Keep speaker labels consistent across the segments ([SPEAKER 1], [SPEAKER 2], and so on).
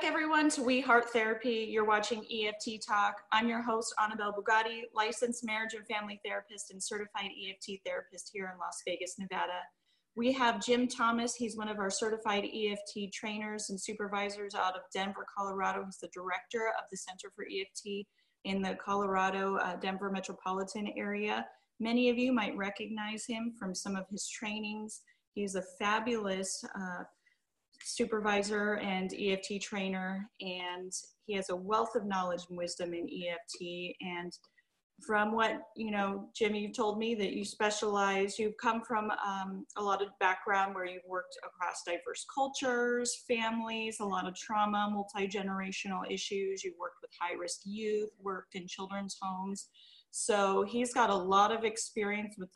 [SPEAKER 1] back, everyone, to We Heart Therapy. You're watching EFT Talk. I'm your host, Annabelle Bugatti, licensed marriage and family therapist and certified EFT therapist here in Las Vegas, Nevada. We have Jim Thomas. He's one of our certified EFT trainers and supervisors out of Denver, Colorado. He's the director of the Center for EFT in the Colorado uh, Denver metropolitan area. Many of you might recognize him from some of his trainings. He's a fabulous uh, supervisor and EFT trainer, and he has a wealth of knowledge and wisdom in EFT. And from what you know, Jimmy, you've told me that you specialize. You've come from um, a lot of background where you've worked across diverse cultures, families, a lot of trauma, multi generational issues. You've worked with high risk youth, worked in children's homes. So he's got a lot of experience with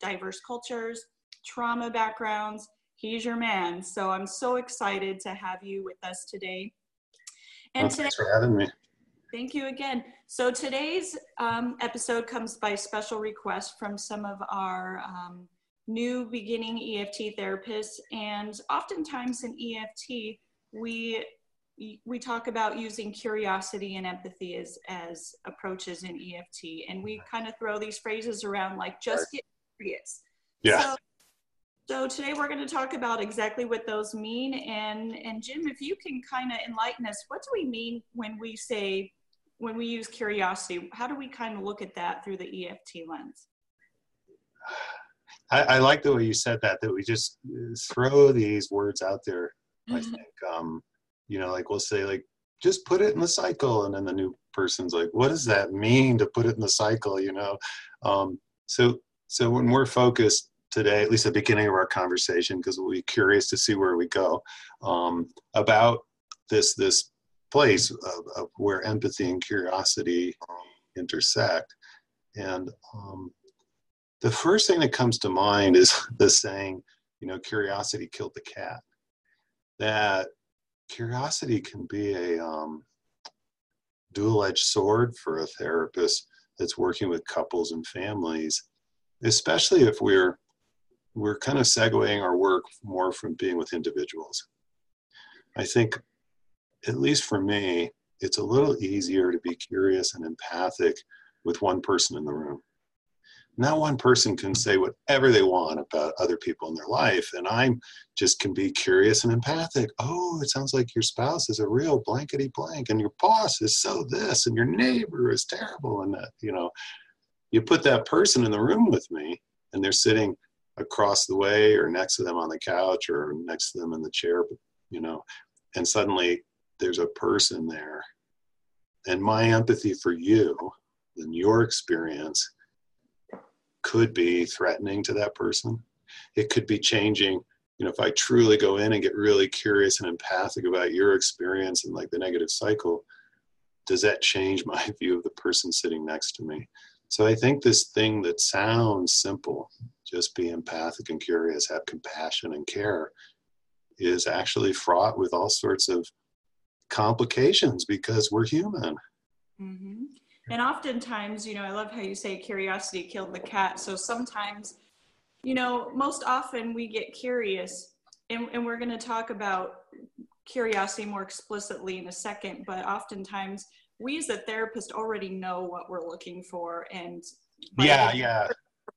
[SPEAKER 1] diverse cultures, trauma backgrounds he's your man. So I'm so excited to have you with us today.
[SPEAKER 2] And well, today, thanks for having me.
[SPEAKER 1] Thank you again. So today's um, episode comes by special request from some of our um, new beginning EFT therapists. And oftentimes in EFT, we we talk about using curiosity and empathy as as approaches in EFT, and we kind of throw these phrases around like just get curious.
[SPEAKER 2] Yeah. So
[SPEAKER 1] so today we're going to talk about exactly what those mean. And, and Jim, if you can kind of enlighten us, what do we mean when we say, when we use curiosity, how do we kind of look at that through the EFT lens?
[SPEAKER 2] I, I like the way you said that, that we just throw these words out there. I mm-hmm. think, um, you know, like we'll say like, just put it in the cycle. And then the new person's like, what does that mean to put it in the cycle? You know? Um, so, so when we're focused today, at least the beginning of our conversation, because we'll be curious to see where we go um, about this this place of, of, where empathy and curiosity intersect. And um, the first thing that comes to mind is the saying, you know, curiosity killed the cat. That curiosity can be a um, dual-edged sword for a therapist that's working with couples and families, especially if we're we're kind of segueing our work more from being with individuals. I think, at least for me, it's a little easier to be curious and empathic with one person in the room. Now, one person can say whatever they want about other people in their life, and I just can be curious and empathic. Oh, it sounds like your spouse is a real blankety blank, and your boss is so this, and your neighbor is terrible, and that, you know, you put that person in the room with me, and they're sitting across the way or next to them on the couch or next to them in the chair, you know, and suddenly there's a person there. And my empathy for you and your experience could be threatening to that person. It could be changing. You know, if I truly go in and get really curious and empathic about your experience and like the negative cycle, does that change my view of the person sitting next to me? So I think this thing that sounds simple, just be empathic and curious, have compassion and care, is actually fraught with all sorts of complications because we're human.
[SPEAKER 1] Mm-hmm. And oftentimes, you know, I love how you say curiosity killed the cat. So sometimes, you know, most often we get curious, and, and we're going to talk about curiosity more explicitly in a second, but oftentimes we as a therapist already know what we're looking for and
[SPEAKER 2] yeah yeah.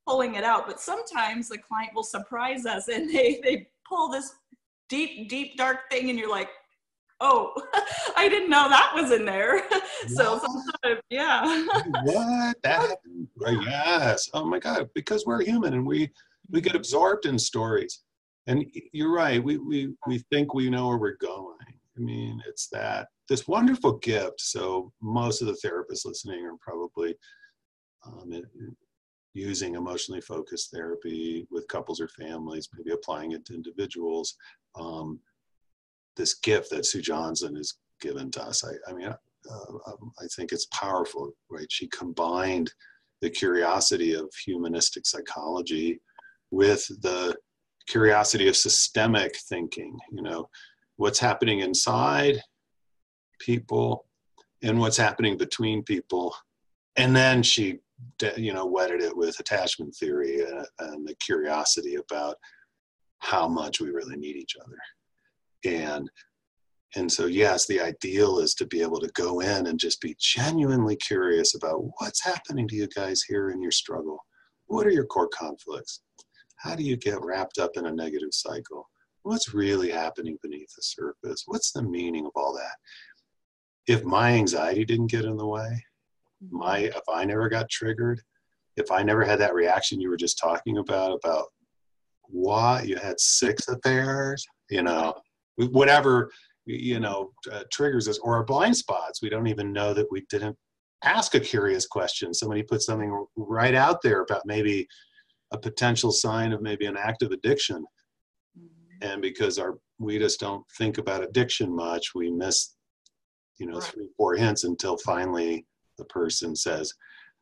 [SPEAKER 1] pulling it out but sometimes the client will surprise us and they they pull this deep deep dark thing and you're like oh i didn't know that was in there. So sometimes yeah.
[SPEAKER 2] What? That happened? Yes. Oh my god because we're human and we we get absorbed in stories. And you're right we we we think we know where we're going i mean it's that this wonderful gift. So most of the therapists listening are probably um, using emotionally focused therapy with couples or families, maybe applying it to individuals. Um, this gift that Sue Johnson has given to us, I, I mean, uh, um, I think it's powerful, right? She combined the curiosity of humanistic psychology with the curiosity of systemic thinking. You know, what's happening inside people and what's happening between people. And then she, you know, wedded it with attachment theory and, and the curiosity about how much we really need each other. And and so yes the ideal is to be able to go in and just be genuinely curious about what's happening to you guys here in your struggle what are your core conflicts how do you get wrapped up in a negative cycle what's really happening beneath the surface? What's the meaning of all that? If my anxiety didn't get in the way my if i never got triggered if i never had that reaction you were just talking about about why you had six affairs you know whatever you know uh, triggers us or our blind spots we don't even know that we didn't ask a curious question. Somebody put something right out there about maybe a potential sign of maybe an active addiction. mm-hmm. And because our we just don't think about addiction much we miss you know right. three four hints until finally the person says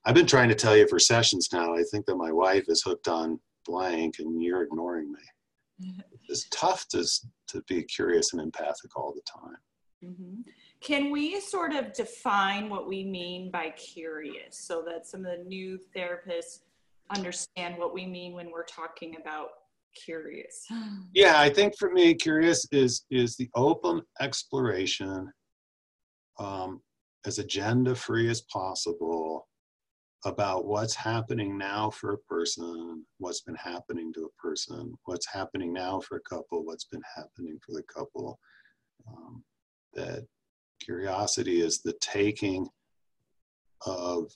[SPEAKER 2] i've been trying to tell you for sessions now i think that my wife is hooked on blank and you're ignoring me it's tough to to be curious and empathic all the time
[SPEAKER 1] mm-hmm. can we sort of define what we mean by curious so that some of the new therapists understand what we mean when we're talking about curious
[SPEAKER 2] yeah i think for me curious is is the open exploration um, as agenda free as possible about what's happening now for a person, what's been happening to a person, what's happening now for a couple, what's been happening for the couple. Um, that curiosity is the taking of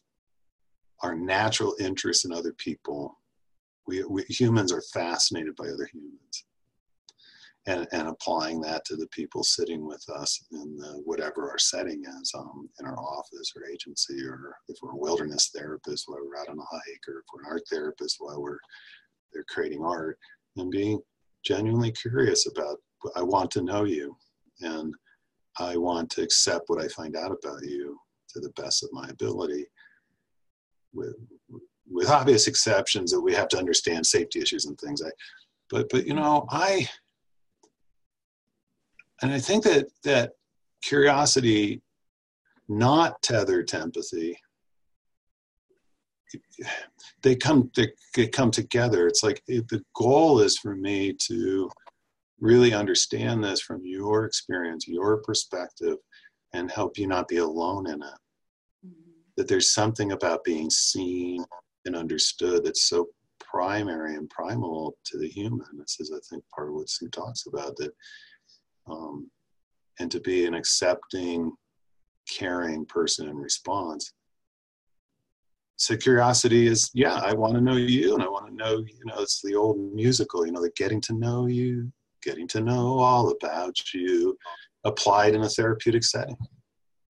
[SPEAKER 2] our natural interest in other people. We, we humans are fascinated by other humans and, and applying that to the people sitting with us in the, whatever our setting is um, in our office or agency, or if we're a wilderness therapist while we're out on a hike, or if we're an art therapist while we're they're creating art, and being genuinely curious about. I want to know you, and I want to accept what I find out about you to the best of my ability. With with obvious exceptions that we have to understand safety issues and things. I, but but you know I and I think that that curiosity, not tethered to empathy, they come they, they come together. It's like the goal is for me to really understand this from your experience, your perspective, and help you not be alone in it. Mm-hmm. That there's something about being seen and understood that's so primary and primal to the human. This is, I think, part of what Sue talks about that um, and to be an accepting, caring person in response. So curiosity is, yeah, I want to know you, and I want to know, you know, it's the old musical, you know, the getting to know you, getting to know all about you, applied in a therapeutic setting.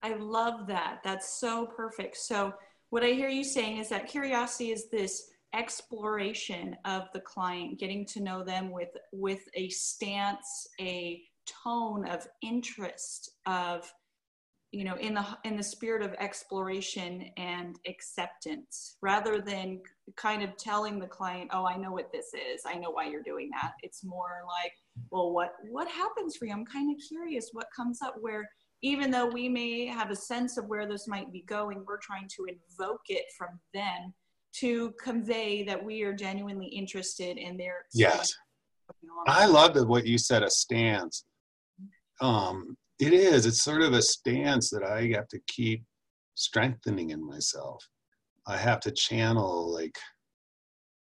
[SPEAKER 1] I love that. That's so perfect. So what I hear you saying is that curiosity is this exploration of the client, getting to know them with with a stance, a tone of interest of you know in the in the spirit of exploration and acceptance rather than kind of telling the client oh i know what this is. I know why you're doing that. It's more like well what what happens for you? I'm kind of curious what comes up where even though we may have a sense of where this might be going we're trying to invoke it from them to convey that we are genuinely interested in their
[SPEAKER 2] yes i love that what you said a stance um, it is. It's sort of a stance that I have to keep strengthening in myself. I have to channel like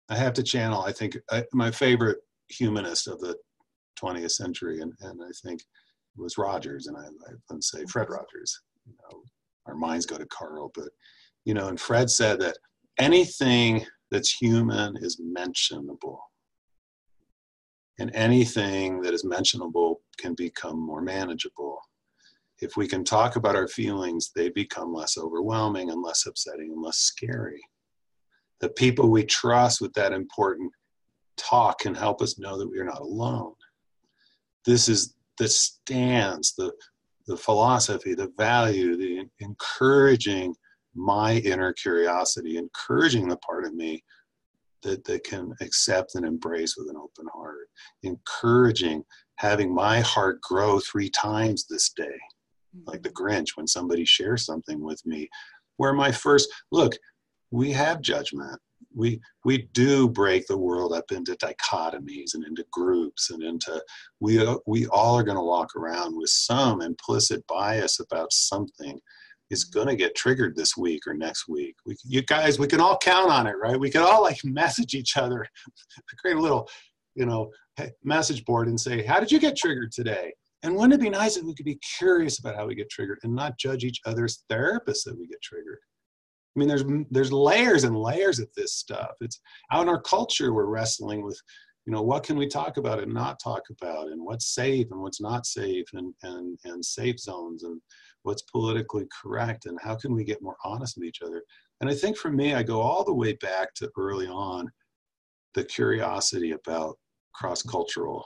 [SPEAKER 2] I have to channel. I think I, my favorite humanist of the 20th century, and, and I think was Rogers, and I, I would say Fred Rogers. You know, our minds go to Carl, but you know, and Fred said that anything that's human is mentionable and anything that is mentionable can become more manageable. If we can talk about our feelings, they become less overwhelming and less upsetting and less scary. The people we trust with that important talk can help us know that we are not alone. This is the stance, the, the philosophy, the value, the encouraging my inner curiosity, encouraging the part of me that, that can accept and embrace with an open heart, encouraging having my heart grow three times this day, like the Grinch when somebody shares something with me, where my first look, we have judgment. We we do break the world up into dichotomies and into groups and into we we all are going to walk around with some implicit bias about something is going to get triggered this week or next week. We, you guys, we can all count on it, right? We can all like message each other, create a little, you know, message board and say, "How did you get triggered today?" And wouldn't it be nice if we could be curious about how we get triggered and not judge each other's therapists that we get triggered? Mean, there's there's layers and layers of this stuff. It's out in our culture we're wrestling with, you know, what can we talk about and not talk about, and what's safe and what's not safe, and and and safe zones and what's politically correct and how can we get more honest with each other and i think for me i go all the way back to early on the curiosity about cross-cultural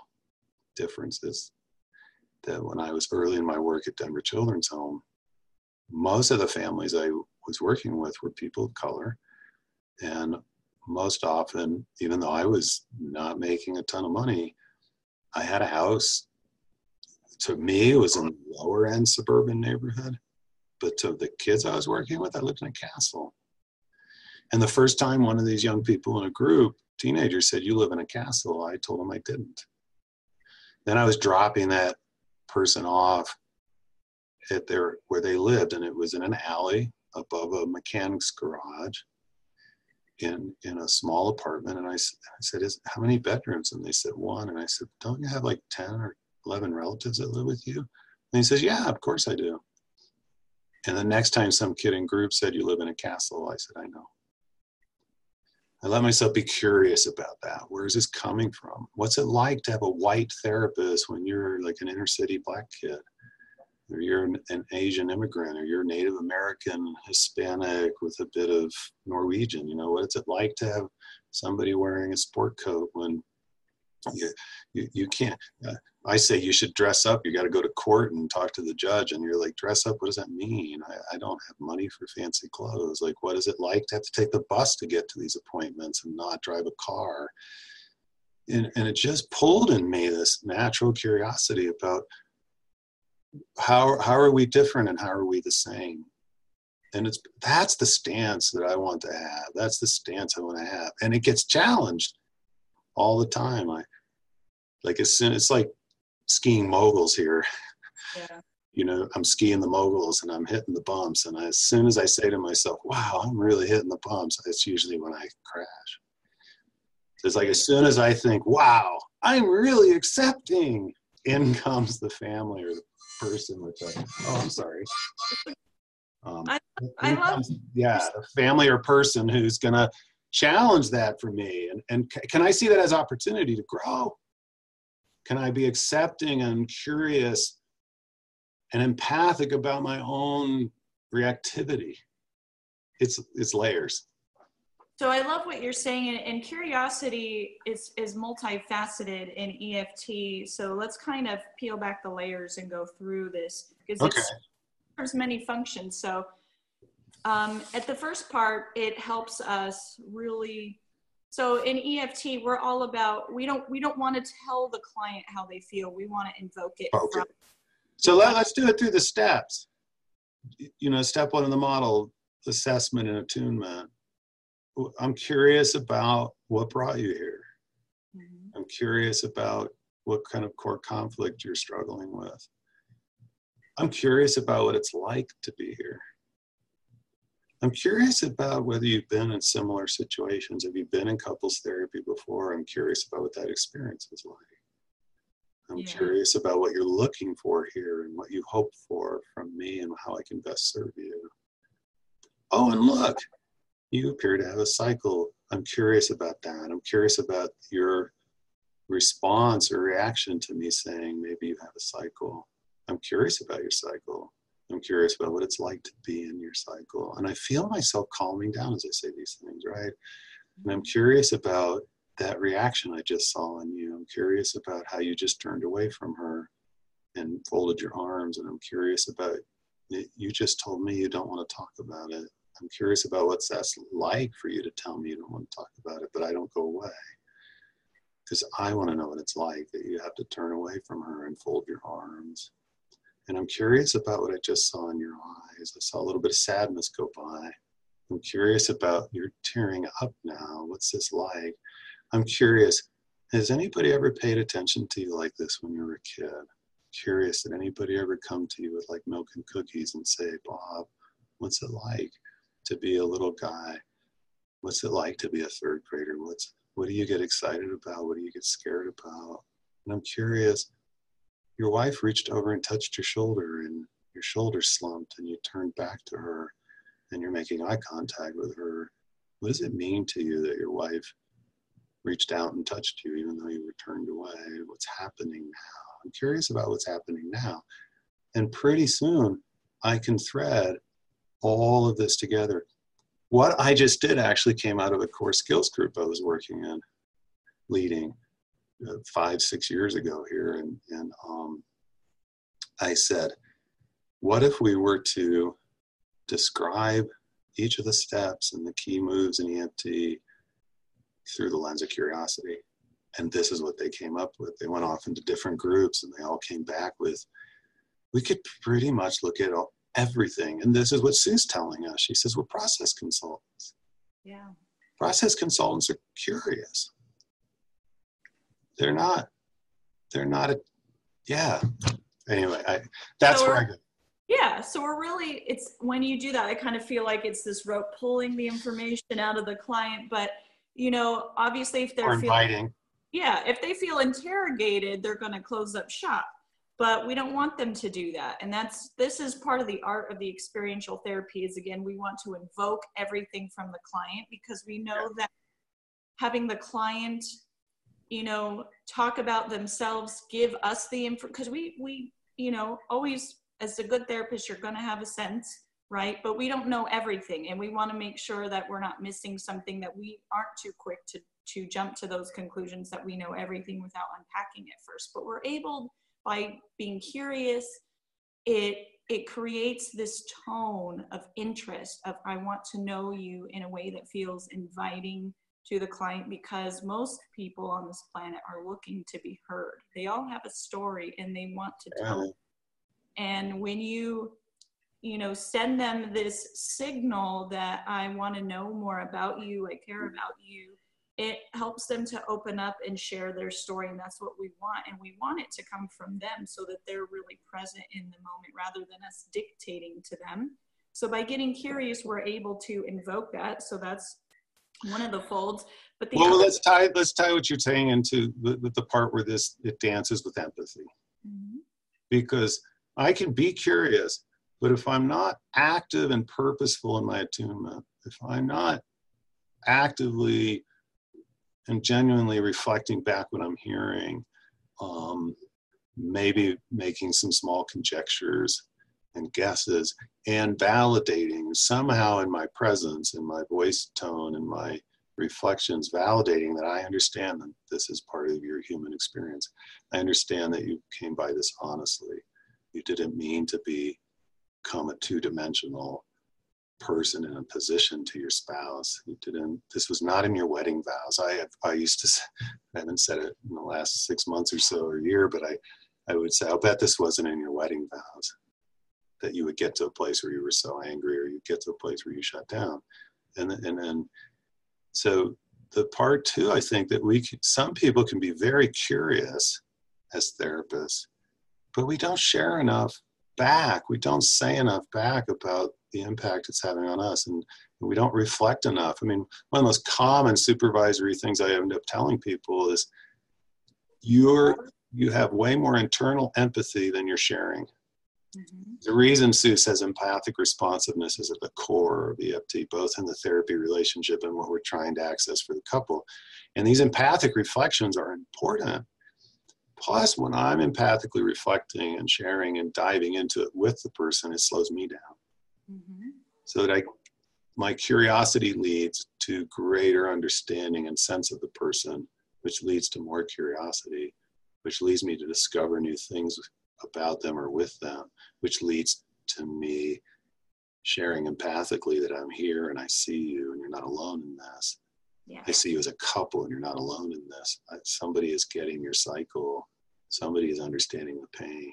[SPEAKER 2] differences that when i was early in my work at denver children's home most of the families i was working with were people of color and most often even though i was not making a ton of money i had a house to me, it was in the lower end suburban neighborhood. But to the kids I was working with, I lived in a castle. And the first time one of these young people in a group, teenagers, said, You live in a castle, I told them I didn't. Then I was dropping that person off at their where they lived, and it was in an alley above a mechanic's garage in in a small apartment and I, I said is how many bedrooms and they said one and i said don't you have like 10 or 11 relatives that live with you? And he says, Yeah, of course I do. And the next time some kid in group said, You live in a castle, I said, I know. I let myself be curious about that. Where is this coming from? What's it like to have a white therapist when you're like an inner city black kid? Or you're an, an Asian immigrant, or you're Native American, Hispanic with a bit of Norwegian. You know, what's it like to have somebody wearing a sport coat when you, you, you can't. Uh, I say you should dress up. You got to go to court and talk to the judge. And you're like, dress up? What does that mean? I, I don't have money for fancy clothes. Like, what is it like to have to take the bus to get to these appointments and not drive a car? And, and it just pulled in me this natural curiosity about how, how are we different and how are we the same? And it's that's the stance that I want to have. That's the stance I want to have. And it gets challenged all the time. I like as soon it's like skiing moguls here. Yeah. You know, I'm skiing the moguls and I'm hitting the bumps. And as soon as I say to myself, wow, I'm really hitting the bumps, it's usually when I crash. It's like as soon as I think, wow, I'm really accepting, in comes the family or the person, which I, oh, I'm sorry. Um, I, I love, comes, yeah, a family or person who's going to challenge that for me. And, and can I see that as opportunity to grow? Can I be accepting and curious and empathic about my own reactivity? It's it's layers.
[SPEAKER 1] So I love what you're saying, and curiosity is is multifaceted in EFT. So let's kind of peel back the layers and go through this because okay. there's many functions. So um, at the first part, it helps us really so in EFT, we're all about we don't we don't want to tell the client how they feel. We want to invoke it. Okay. From,
[SPEAKER 2] so let, us do it through the steps. You know, step one of the model, assessment and attunement. I'm curious about what brought you here. Mm-hmm. I'm curious about what kind of core conflict you're struggling with. I'm curious about what it's like to be here. I'm curious about whether you've been in similar situations. Have you been in couples therapy before? I'm curious about what that experience is like. I'm yeah. curious about what you're looking for here and what you hope for from me and how I can best serve you. Oh, and look, you appear to have a cycle. I'm curious about that. I'm curious about your response or reaction to me saying maybe you have a cycle. I'm curious about your cycle. I'm curious about what it's like to be in your cycle. And I feel myself calming down as I say these things, right? And I'm curious about that reaction I just saw in you. I'm curious about how you just turned away from her and folded your arms. And I'm curious about you just told me you don't want to talk about it. I'm curious about what's that's like for you to tell me you don't want to talk about it, but I don't go away. Because I want to know what it's like that you have to turn away from her and fold your arms and I'm curious about what I just saw in your eyes. I saw a little bit of sadness go by. I'm curious about your tearing up now What's this like? I'm curious. Has anybody ever paid attention to you like this when you were a kid? Curious, did anybody ever come to you with like milk and cookies and say, Bob, what's it like to be a little guy? What's it like to be a third grader? What's what do you get excited about? What do you get scared about? And I'm curious, your wife reached over and touched your shoulder and your shoulder slumped and you turned back to her and you're making eye contact with her. What does it mean to you that your wife reached out and touched you even though you were turned away? What's happening now? I'm curious about what's happening now. And pretty soon I can thread all of this together. What I just did actually came out of a core skills group I was working in, leading uh, five, six years ago here. And, and um, I said, what if we were to describe each of the steps and the key moves in EFT through the lens of curiosity? And this is what they came up with. They went off into different groups and they all came back with, we could pretty much look at all, everything. And this is what Sue's telling us. She says, we're process consultants.
[SPEAKER 1] Yeah.
[SPEAKER 2] Process consultants are curious they're not they're not a yeah anyway I, that's so where i go
[SPEAKER 1] yeah so we're really it's when you do that i kind of feel like it's this rope pulling the information out of the client but you know obviously if they're
[SPEAKER 2] inviting feeling,
[SPEAKER 1] yeah if they feel interrogated they're going to close up shop but we don't want them to do that. And that's this is part of the art of the experiential therapy is again we want to invoke everything from the client because we know that having the client you know talk about themselves give us the info because we we you know always as a good therapist you're going to have a sense right? But we don't know everything and we want to make sure that we're not missing something that we aren't too quick to to jump to those conclusions that we know everything without unpacking it first. But we're able by being curious it it creates this tone of interest of i want to know you in a way that feels inviting to the client because most people on this planet are looking to be heard. They all have a story and they want to tell it. And when you, you know, send them this signal that I want to know more about you, I care about you, it helps them to open up and share their story. And that's what we want. And we want it to come from them so that they're really present in the moment rather than us dictating to them. So by getting curious, we're able to invoke that. So that's one of the folds. But the
[SPEAKER 2] well, other- let's tie let's tie what you're saying into the, the part where this it dances with empathy, mm-hmm. because I can be curious, but if I'm not active and purposeful in my attunement, if I'm not actively and genuinely reflecting back what I'm hearing, um, maybe making some small conjectures and guesses and validating somehow in my presence, in my voice tone, in my reflections, validating that I understand that this is part of your human experience. I understand that you came by this honestly. You didn't mean to be become a two-dimensional person in a position to your spouse. You didn't. This was not in your wedding vows. I have, I used to. I haven't said it in the last six months or so or year, but I, I would say, I'll bet this wasn't in your wedding vows that you would get to a place where you were so angry or you get to a place where you shut down and and then so the part two i think that we can, some people can be very curious as therapists but we don't share enough back we don't say enough back about the impact it's having on us and we don't reflect enough i mean one of the most common supervisory things i end up telling people is you're you have way more internal empathy than you're sharing Mm-hmm. The reason Sue says empathic responsiveness is at the core of EFT, both in the therapy relationship and what we're trying to access for the couple. And these empathic reflections are important. Plus, when I'm empathically reflecting and sharing and diving into it with the person, it slows me down. Mm-hmm. So that I, my curiosity leads to greater understanding and sense of the person, which leads to more curiosity, which leads me to discover new things about them or with them, which leads to me sharing empathically that I'm here and I see you and you're not alone in this. Yeah. I see you as a couple and you're not alone in this. Somebody is getting your cycle. Somebody is understanding the pain.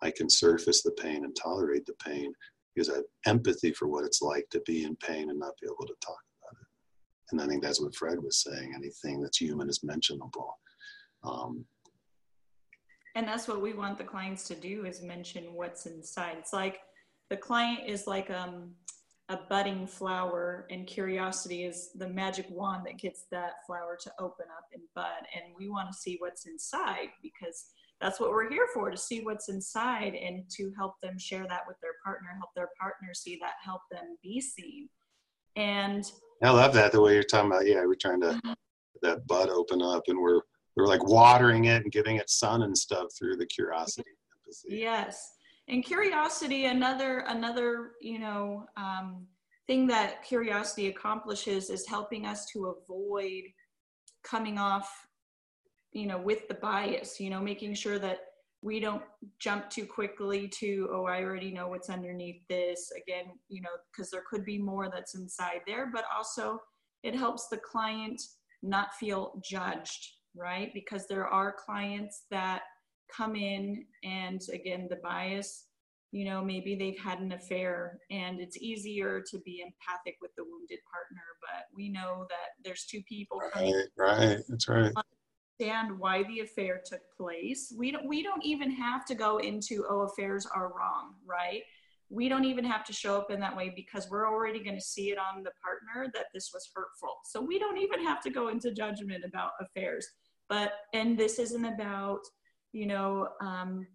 [SPEAKER 2] I can surface the pain and tolerate the pain because I have empathy for what it's like to be in pain and not be able to talk about it. and I think that's what Fred was saying. Anything that's human is mentionable. Um,
[SPEAKER 1] and that's what we want the clients to do is mention what's inside. It's like the client is like um, a budding flower, and curiosity is the magic wand that gets that flower to open up and bud. And we want to see what's inside because that's what we're here for to see what's inside and to help them share that with their partner, help their partner see that, help them be seen. And
[SPEAKER 2] I love that the way you're talking about. Yeah, we're trying to mm-hmm. that bud open up, and we're we're like watering it and giving it sun and stuff through the curiosity.
[SPEAKER 1] Yes, and curiosity another another you know um, thing that curiosity accomplishes is helping us to avoid coming off you know with the bias you know making sure that we don't jump too quickly to oh i already know what's underneath this again you know because there could be more that's inside there but also it helps the client not feel judged right? Because there are clients that come in and again the bias you know maybe they've had an affair and it's easier to be empathic with the wounded partner but we know that there's two people
[SPEAKER 2] right right that's right
[SPEAKER 1] understand why the affair took place. We don't we don't even have to go into oh affairs are wrong, right? We don't even have to show up in that way because we're already going to see it on the partner that this was hurtful. So we don't even have to go into judgment about affairs. But and this isn't about you know um,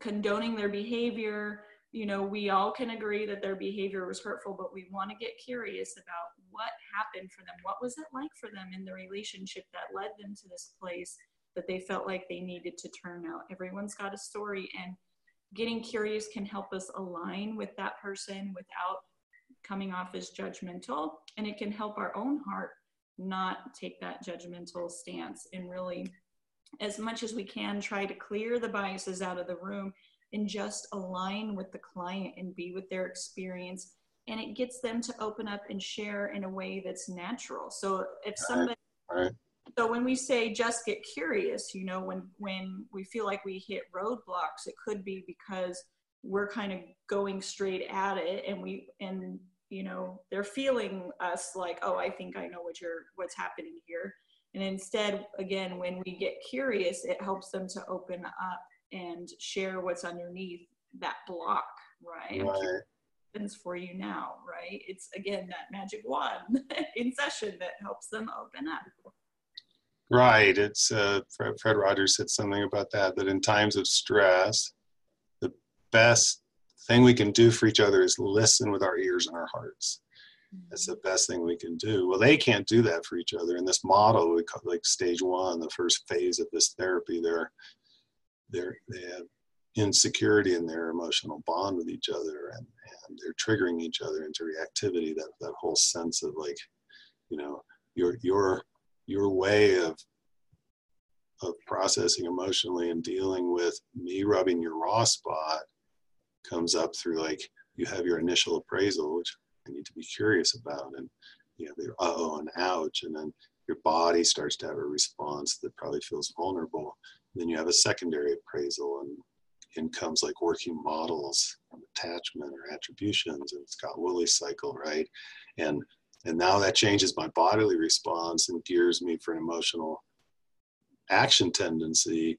[SPEAKER 1] condoning their behavior you know, we all can agree that their behavior was hurtful, but we want to get curious about what happened for them. What was it like for them in the relationship that led them to this place that they felt like they needed to turn out? Everyone's got a story, and getting curious can help us align with that person without coming off as judgmental. And it can help our own heart not take that judgmental stance and really, as much as we can, try to clear the biases out of the room and just align with the client and be with their experience and it gets them to open up and share in a way that's natural so if somebody
[SPEAKER 2] right, right.
[SPEAKER 1] so when we say just get curious you know when when we feel like we hit roadblocks it could be because we're kind of going straight at it and we and you know they're feeling us like oh i think i know what you're what's happening here and instead again when we get curious it helps them to open up and share what's underneath that block, right?
[SPEAKER 2] Right.
[SPEAKER 1] For you now, right? It's again that magic wand in session that helps them open up.
[SPEAKER 2] Right. It's uh, Fred, Fred Rogers said something about that. That in times of stress, the best thing we can do for each other is listen with our ears and our hearts. That's the best thing we can do. Well, they can't do that for each other. In this model, we call like stage one, the first phase of this therapy, they're they're, they have insecurity in their emotional bond with each other and, and they're triggering each other into reactivity that, that whole sense of like you know your your your way of of processing emotionally and dealing with me rubbing your raw spot comes up through like you have your initial appraisal which i need to be curious about and you know the uh-oh and ouch and then your body starts to have a response that probably feels vulnerable. Then you have a secondary appraisal and in comes like working models attachment or attributions and Scott Woolley's cycle, right? And and now that changes my bodily response and gears me for an emotional action tendency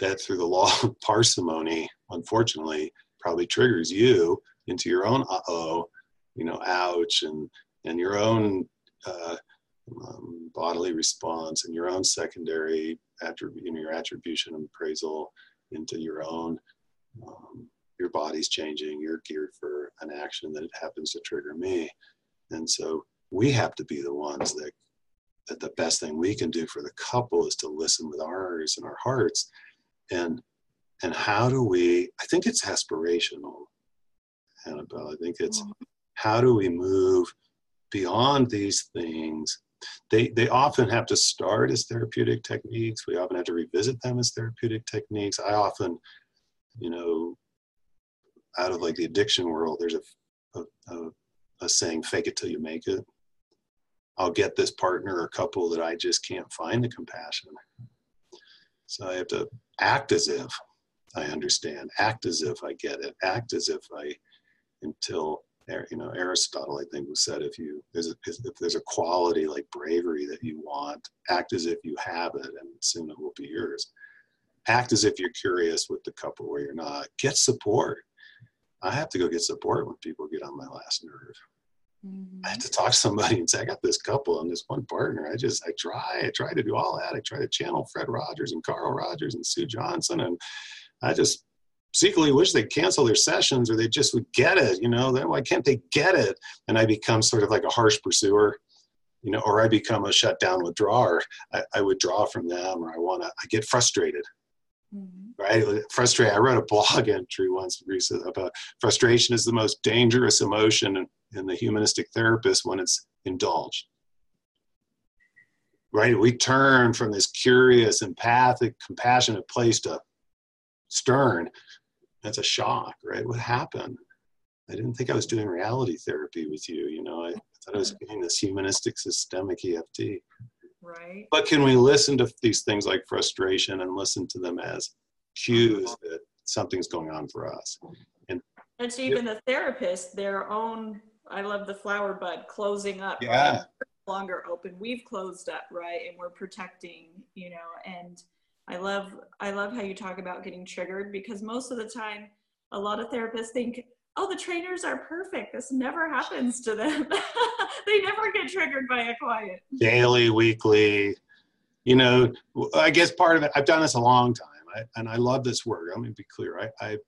[SPEAKER 2] that through the law of parsimony, unfortunately, probably triggers you into your own uh-oh, you know, ouch, and and your own uh, um, bodily response and your own secondary attribute, your attribution and appraisal into your own. Um, your body's changing. You're geared for an action that it happens to trigger me, and so we have to be the ones that that the best thing we can do for the couple is to listen with our ears and our hearts, and and how do we? I think it's aspirational, Annabelle. I think it's mm-hmm. how do we move beyond these things they, they often have to start as therapeutic techniques. We often have to revisit them as therapeutic techniques. I often, you know, out of like the addiction world, there's a, a, a, a saying, fake it till you make it. I'll get this partner or couple that I just can't find the compassion. So I have to act as if I understand, act as if I get it, act as if I, until you know aristotle i think who said if you there's a, if there's a quality like bravery that you want act as if you have it and soon it will be yours. Act as if you're curious with the couple where you're not. Get support. I have to go get support when people get on my last nerve. Mm-hmm. i have to talk to somebody and say i got this couple and this one partner. I just i try i try to do all that. I try to channel fred rogers and carl rogers and sue johnson and i just secretly wish they'd cancel their sessions or they just would get it you know then why can't they get it? And i become sort of like a harsh pursuer you know or i become a shutdown withdrawer. I, I withdraw from them or i want to i get frustrated mm-hmm. right? Frustrated i wrote a blog entry once about frustration is the most dangerous emotion in, in the humanistic therapist when it's indulged. Right? We turn from this curious empathic compassionate place to stern that's a shock, right? What happened? I didn't think I was doing reality therapy with you. You know, I thought I was doing this humanistic systemic EFT.
[SPEAKER 1] Right.
[SPEAKER 2] But can we listen to these things like frustration and listen to them as cues that something's going on for us?
[SPEAKER 1] And it's even the therapist, their own. I love the flower bud closing up.
[SPEAKER 2] Yeah.
[SPEAKER 1] Right? Longer open. We've closed up, right, and we're protecting. You know, and I love I love how you talk about getting triggered because most of the time a lot of therapists think, "Oh, the trainers are perfect. This never happens to them. they never get triggered by a client."
[SPEAKER 2] Daily, weekly, you know, I guess part of it I've done this a long time. I, and I love this work. Let me be clear. I, I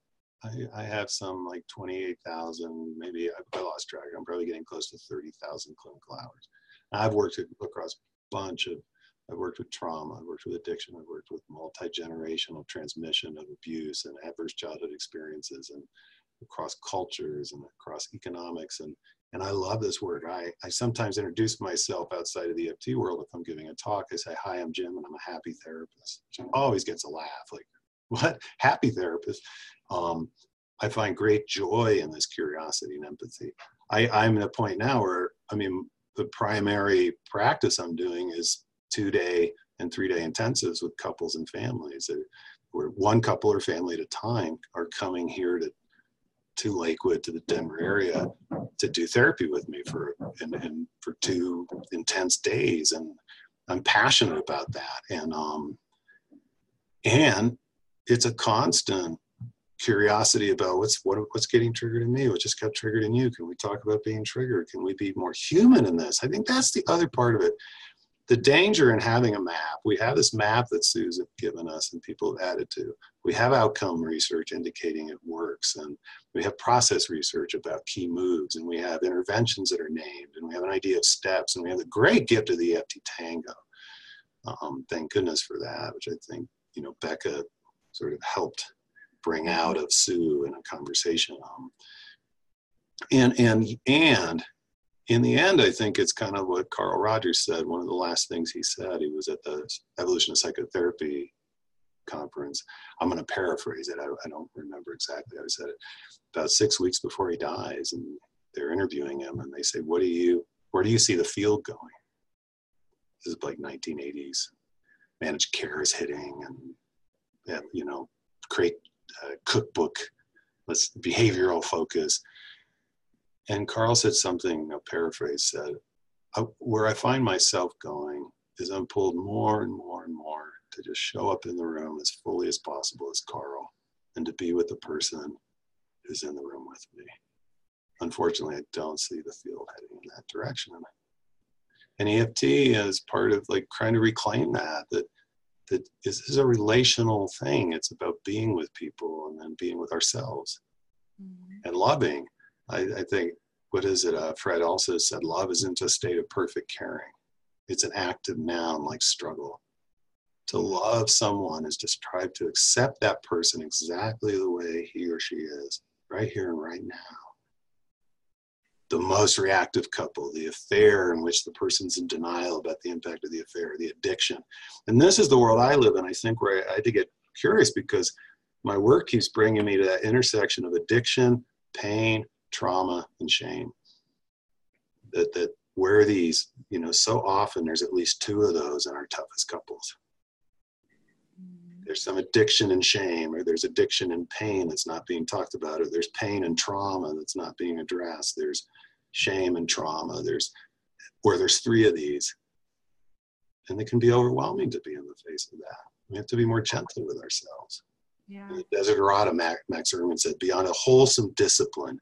[SPEAKER 2] I, have some like 28,000, maybe I, lost track. I'm probably getting close to 30,000 clinical hours. I've worked across a bunch of I've worked with trauma, I've worked with addiction, I've worked with multi generational transmission of abuse and adverse childhood experiences and across cultures and across economics. And, and I love this work. I, I sometimes introduce myself outside of the EFT world if I'm giving a talk. I say, Hi, I'm Jim, and I'm a happy therapist, which always gets a laugh like, What? Happy therapist? Um, I find great joy in this curiosity and empathy. I, I'm at a point now where, I mean, the primary practice I'm doing is two day and three day intensives with couples and families where one couple or family at a time are coming here to to Lakewood to the Denver area to do therapy with me for and, and for two intense days. And I'm passionate about that. And um and it's a constant curiosity about what's what, what's getting triggered in me what just got triggered in you. Can we talk about being triggered? Can we be more human in this? I think that's the other part of it the danger in having a map, we have this map that Sue's given us and people have added to. We have outcome research indicating it works, and we have process research about key moves, and we have interventions that are named, and we have an idea of steps, and we have the great gift of the EFT Tango. Um, thank goodness for that, which I think you know Becca sort of helped bring out of Sue in a conversation. Um, and and and in the end, I think it's kind of what Carl Rogers said. One of the last things he said, he was at the Evolution of Psychotherapy conference. I'm going to paraphrase it. I, I, don't remember exactly how he said it. About six weeks before he dies, and they're interviewing him, and they say, "What do you? Where do you see the field going?" This is like 1980s. Managed care is hitting, and you know, create a cookbook. Let's behavioral focus and Carl said something, a paraphrase said, where I find myself going is I'm pulled more and more and more to just show up in the room as fully as possible as Carl and to be with the person who's in the room with me. Unfortunately, I don't see the field heading in that direction. And EFT is part of like trying to reclaim that, that that is, is a relational thing. It's about being with people and then being with ourselves mm-hmm. and loving I, I think, what is it? Uh, Fred also said, love isn't a state of perfect caring. It's an active noun like struggle. To love someone is to strive to accept that person exactly the way he or she is, right here and right now. The most reactive couple, the affair in which the person's in denial about the impact of the affair, the addiction. And this is the world I live in, I think, where I, I get curious because my work keeps bringing me to that intersection of addiction, pain, trauma and shame that that where these you know so often there's at least two of those in our toughest couples there's some addiction and shame, or there's addiction and pain that's not being talked about, or there's pain and trauma that's not being addressed. There's shame and trauma. There's, or there's three of these. And it can be overwhelming to be in the face of that. We have to be more gentle with ourselves.
[SPEAKER 1] Yeah.
[SPEAKER 2] The Desiderata, Max, Max Ehrmann said, beyond a wholesome discipline,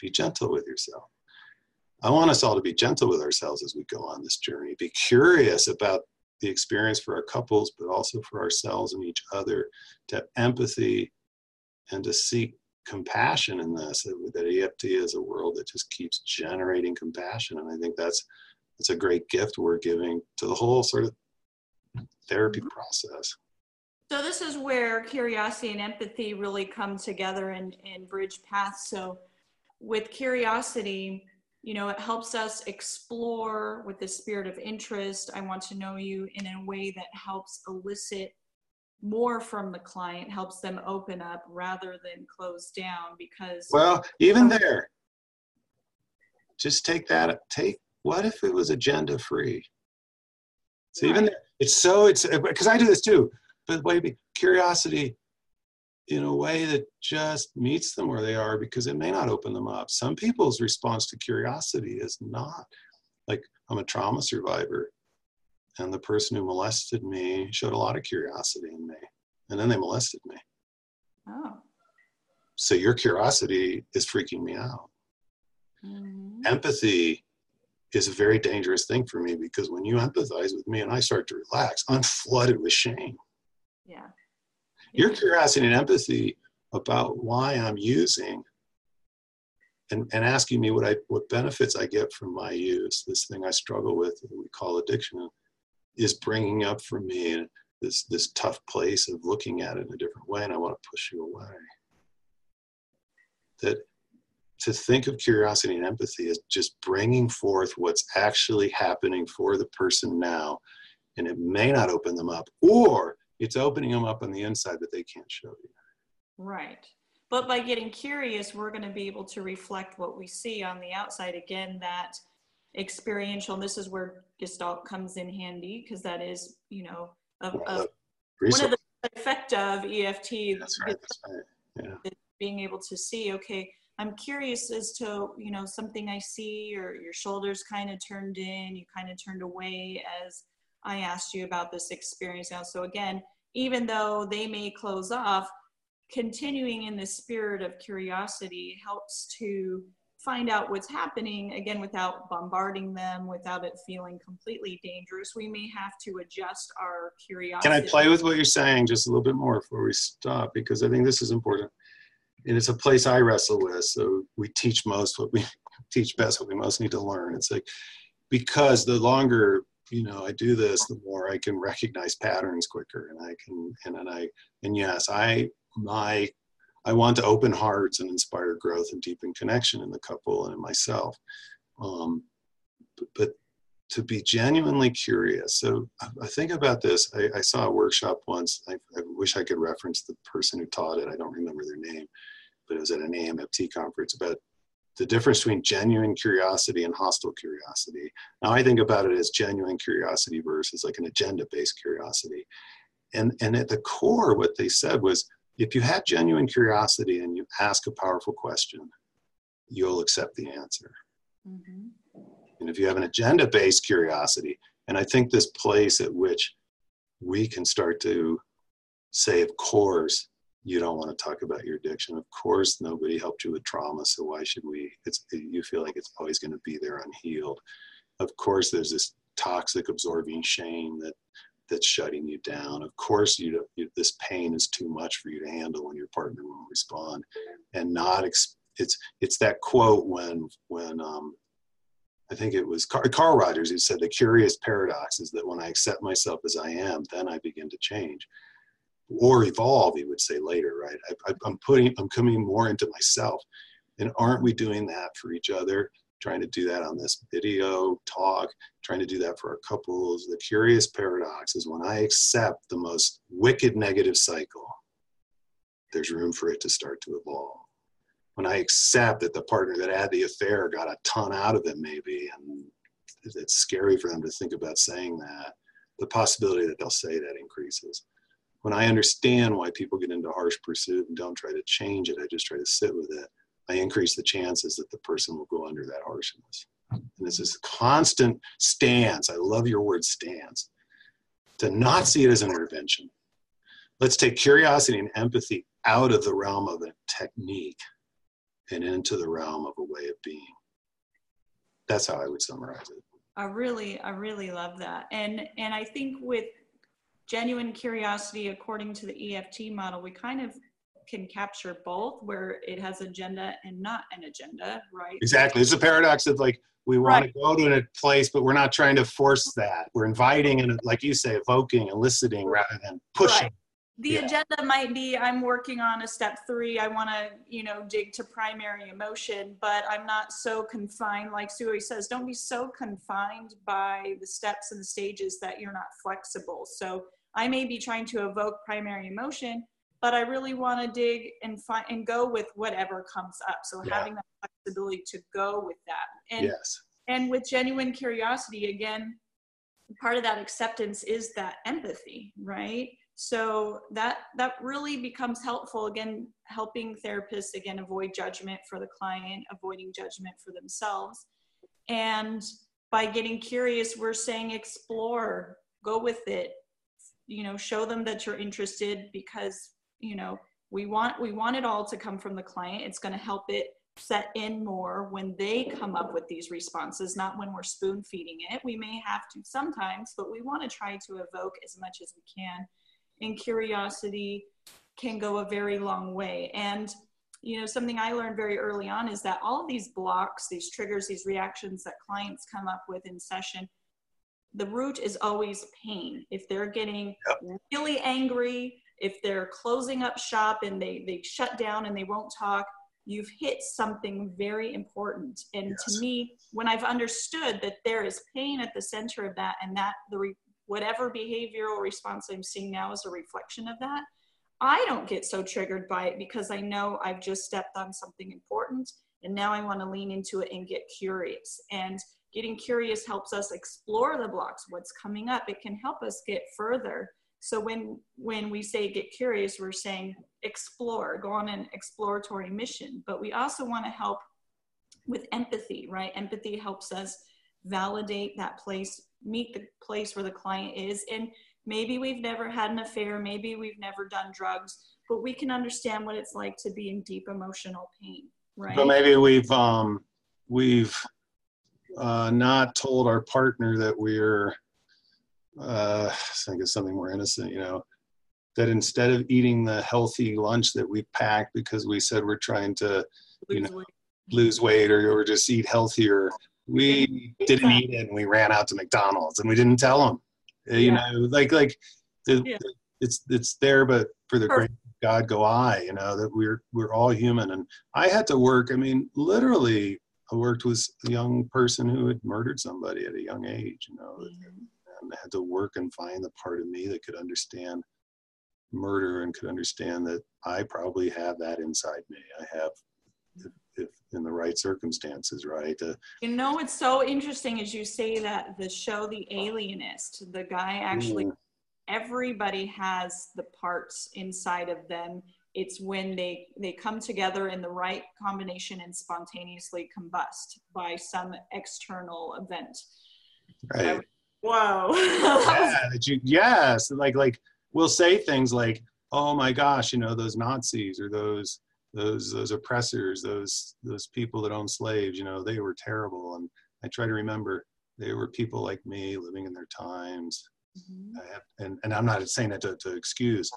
[SPEAKER 2] be gentle with yourself. I want us all to be gentle with ourselves as we go on this journey. Be curious about the experience for our couples, but also for ourselves and each other, to have empathy and to seek compassion in this. That, EFT is a world that just keeps generating compassion, and I think that's that's a great gift we're giving to the whole sort of therapy mm-hmm. process.
[SPEAKER 1] So this is where curiosity and empathy really come together and, and bridge paths. So with curiosity, you know, it helps us explore with the spirit of interest. I want to know you in a way that helps elicit more from the client, helps them open up rather than close down because.
[SPEAKER 2] Well, even there, just take that, take, what if it was agenda free? So even there, it's so, it's, because I do this too, but maybe curiosity in a way that just meets them where they are because it may not open them up. Some people's response to curiosity is not like I'm a trauma survivor and the person who molested me showed a lot of curiosity in me and then they molested me.
[SPEAKER 1] Oh.
[SPEAKER 2] So your curiosity is freaking me out. Mm-hmm. Empathy is a very dangerous thing for me because when you empathize with me and I start to relax, I'm flooded with shame.
[SPEAKER 1] Yeah.
[SPEAKER 2] Your curiosity and empathy about why I'm using and, and asking me what I what benefits I get from my use, this thing I struggle with we call addiction, is bringing up for me this this tough place of looking at it in a different way, and I want to push you away. That to think of curiosity and empathy as just bringing forth what's actually happening for the person now, and it may not open them up, or it's opening them up on the inside that they can't show you.
[SPEAKER 1] Right. But by getting curious, we're going to be able to reflect what we see on the outside. Again, that experiential, and this is where Gestalt comes in handy because that is, you know, a, a, one of the effect of EFT.
[SPEAKER 2] That's right. That's right. Yeah.
[SPEAKER 1] Being able to see, okay, I'm curious as to, you know, something I see or your shoulders kind of turned in, you kind of turned away as I asked you about this experience. Now. So again, even though they may close off, continuing in the spirit of curiosity helps to find out what's happening again without bombarding them without it feeling completely dangerous. We may have to adjust our curiosity
[SPEAKER 2] can i play with what you're saying just a little bit more before we stop? Because i think this is important. And it's a place i wrestle with so we teach most what we teach best what we most need to learn. It's like because the longer you know i do this the more i can recognize patterns quicker and i can and, and i and yes i my i want to open hearts and inspire growth and deepen connection in the couple and in myself. Um, but, but to be genuinely curious so i think about this i, I saw a workshop once I, I wish i could reference the person who taught it i don't remember their name but it was at an amft conference about the difference between genuine curiosity and hostile curiosity. Now, I think about it as genuine curiosity versus like an agenda based curiosity. And, and at the core, what they said was if you have genuine curiosity and you ask a powerful question, you'll accept the answer. Mm-hmm. And if you have an agenda based curiosity, and I think this place at which we can start to say, of course, you don't want to talk about your addiction. Of course, nobody helped you with trauma, so why should we? It's you feel like it's always going to be there unhealed. Of course, there's this toxic, absorbing shame that that's shutting you down. Of course, you, you this pain is too much for you to handle when your partner won't respond, and not it's it's that quote when when um, I think it was Carl Rogers who said the curious paradox is that when I accept myself as I am, then I begin to change or evolve, he would say later, right? I, I'm putting, I'm coming more into myself. And aren't we doing that for each other? Trying to do that on this video talk, trying to do that for our couples. The curious paradox is when I accept the most wicked negative cycle, there's room for it to start to evolve. When I accept that the partner that had the affair got a ton out of it, maybe, and it's scary for them to think about saying that, the possibility that they'll say that increases when I understand why people get into harsh pursuit and don't try to change it, I just try to sit with it. I increase the chances that the person will go under that harshness. And this is a constant stance. I love your word stance. To not see it as an intervention. Let's take curiosity and empathy out of the realm of a technique and into the realm of a way of being. That's how I would summarize it.
[SPEAKER 1] I really, I really love that. And and I think with genuine curiosity, according to the EFT model, we kind of can capture both where it has agenda and not an agenda, right?
[SPEAKER 2] Exactly. It's a paradox of like we want right. to go to a place, but we're not trying to force that. We're inviting and, like you say, evoking, eliciting rather than pushing. Right
[SPEAKER 1] the yeah. agenda might be i'm working on a step three i want to you know dig to primary emotion but i'm not so confined like sue says don't be so confined by the steps and the stages that you're not flexible so i may be trying to evoke primary emotion but i really want to dig and find and go with whatever comes up. So yeah. having that flexibility to go with that. And
[SPEAKER 2] yes.
[SPEAKER 1] and with genuine curiosity again part of that acceptance is that empathy right? So that that really becomes helpful again helping therapists again avoid judgment for the client avoiding judgment for themselves. And by getting curious we're saying explore go with it you know show them that you're interested because you know we want we want it all to come from the client. It's going to help it set in more when they come up with these responses not when we're spoon feeding it. We may have to sometimes but we want to try to evoke as much as we can. And curiosity can go a very long way. And you know, something I learned very early on is that all of these blocks, these triggers, these reactions that clients come up with in session, the root is always pain. If they're getting yep. really angry, if they're closing up shop and they they shut down and they won't talk, you've hit something very important. And yes. to me, when I've understood that there is pain at the center of that and that the re- whatever behavioral response I'm seeing now is a reflection of that. I don't get so triggered by it because I know I've just stepped on something important and now I want to lean into it and get curious. And getting curious helps us explore the blocks, what's coming up. It can help us get further. So when when we say get curious, we're saying explore, go on an exploratory mission. But we also want to help with empathy, right? Empathy helps us validate that place meet the place where the client is and maybe we've never had an affair maybe we've never done drugs but we can understand what it's like to be in deep emotional pain right
[SPEAKER 2] but maybe we've um we've uh, not told our partner that we're uh I think it's something more innocent you know that instead of eating the healthy lunch that we packed because we said we're trying to lose you know weight. lose weight or, or just eat healthier we didn't eat it and we ran out to McDonald's and we didn't tell them. Uh, you yeah. know, like like the, yeah. it's it's there, but for the Perfect. great God go I. You know that we're we're all human, and I had to work. I mean, literally, I worked with a young person who had murdered somebody at a young age. You know, mm-hmm. and I had to work and find the part of me that could understand murder and could understand that I probably have that inside me. I have if in the right circumstances, right? Uh,
[SPEAKER 1] you know, it's so interesting as you say that the show The Alienist, the guy actually, mm. everybody has the parts inside of them. It's when they they come together in the right combination and spontaneously combust by some external event.
[SPEAKER 2] Right.
[SPEAKER 1] Whoa.
[SPEAKER 2] yeah, that you, yes, like like we'll say things like, "Oh my gosh, you know those Nazis or those." those those oppressors, those those people that own slaves, you know, they were terrible. And I try to remember they were people like me living in their times. Mm-hmm. Have, and and I'm not saying that to, to excuse,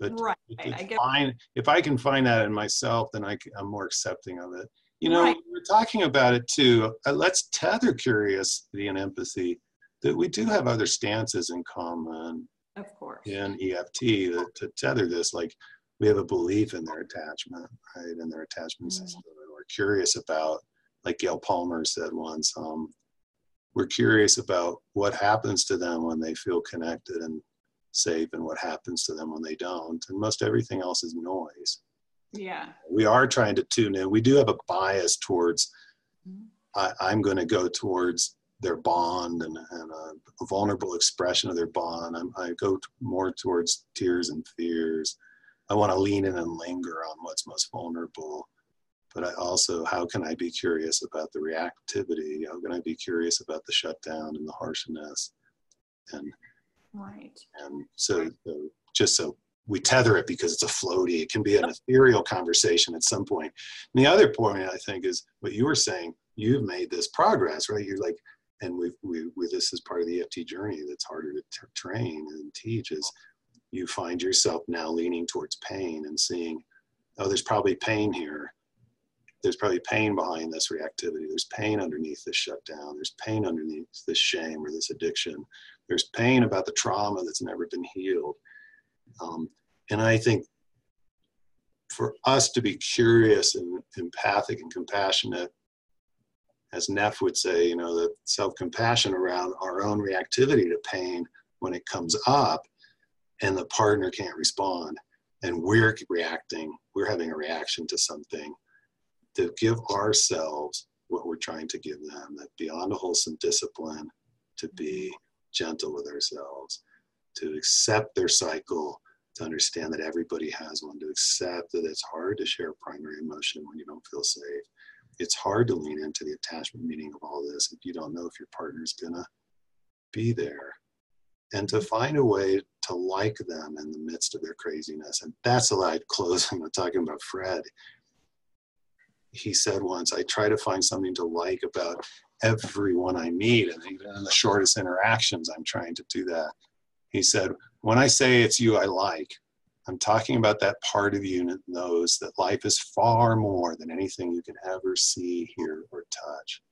[SPEAKER 2] but
[SPEAKER 1] right.
[SPEAKER 2] I find, if I can find that in myself, then I, am more accepting of it. You know, right. we're talking about it too. Uh, let's tether curiosity and empathy that we do have other stances in common.
[SPEAKER 1] Of course.
[SPEAKER 2] In EFT to, to tether this, like we have a belief in their attachment, right? In their attachment mm-hmm. system. And we're curious about, like Gail Palmer said once, um, we're curious about what happens to them when they feel connected and safe and what happens to them when they don't. And most everything else is noise.
[SPEAKER 1] Yeah.
[SPEAKER 2] We are trying to tune in. We do have a bias towards, mm-hmm. I, I'm going to go towards their bond and, and a, a, vulnerable expression of their bond. I'm, i go t- more towards tears and fears. I want to lean in and linger on what's most vulnerable. But I also, how can I be curious about the reactivity? How can I be curious about the shutdown and the harshness? And
[SPEAKER 1] right.
[SPEAKER 2] And so, so just so we tether it because it's a floaty. It can be an ethereal conversation at some point. And the other point I think is what you were saying. You've made this progress, right? You're like, and we we we this is part of the EFT journey that's harder to t- train and teach. Is you find yourself now leaning towards pain and seeing, oh, there's probably pain here. There's probably pain behind this reactivity. There's pain underneath this shutdown. There's pain underneath this shame or this addiction. There's pain about the trauma that's never been healed. Um, and I think for us to be curious and empathic and compassionate, as Neff would say, you know, the self compassion around our own reactivity to pain when it comes up and the partner can't respond and we're reacting, we're having a reaction to something, to give ourselves what we're trying to give them, that beyond a wholesome discipline, to be gentle with ourselves to accept their cycle, to understand that everybody has one, to accept that it's hard to share primary emotion when you don't feel safe. It's hard to lean into the attachment meaning of all this if you don't know if your partner's gonna be there. And to find a way to like them in the midst of their craziness. And that's a light closing with talking about Fred. He said once, I try to find something to like about everyone I meet, and even in the shortest interactions, I'm trying to do that. He said, When I say it's you I like, I'm talking about that part of you that knows that life is far more than anything you can ever see, hear, or touch.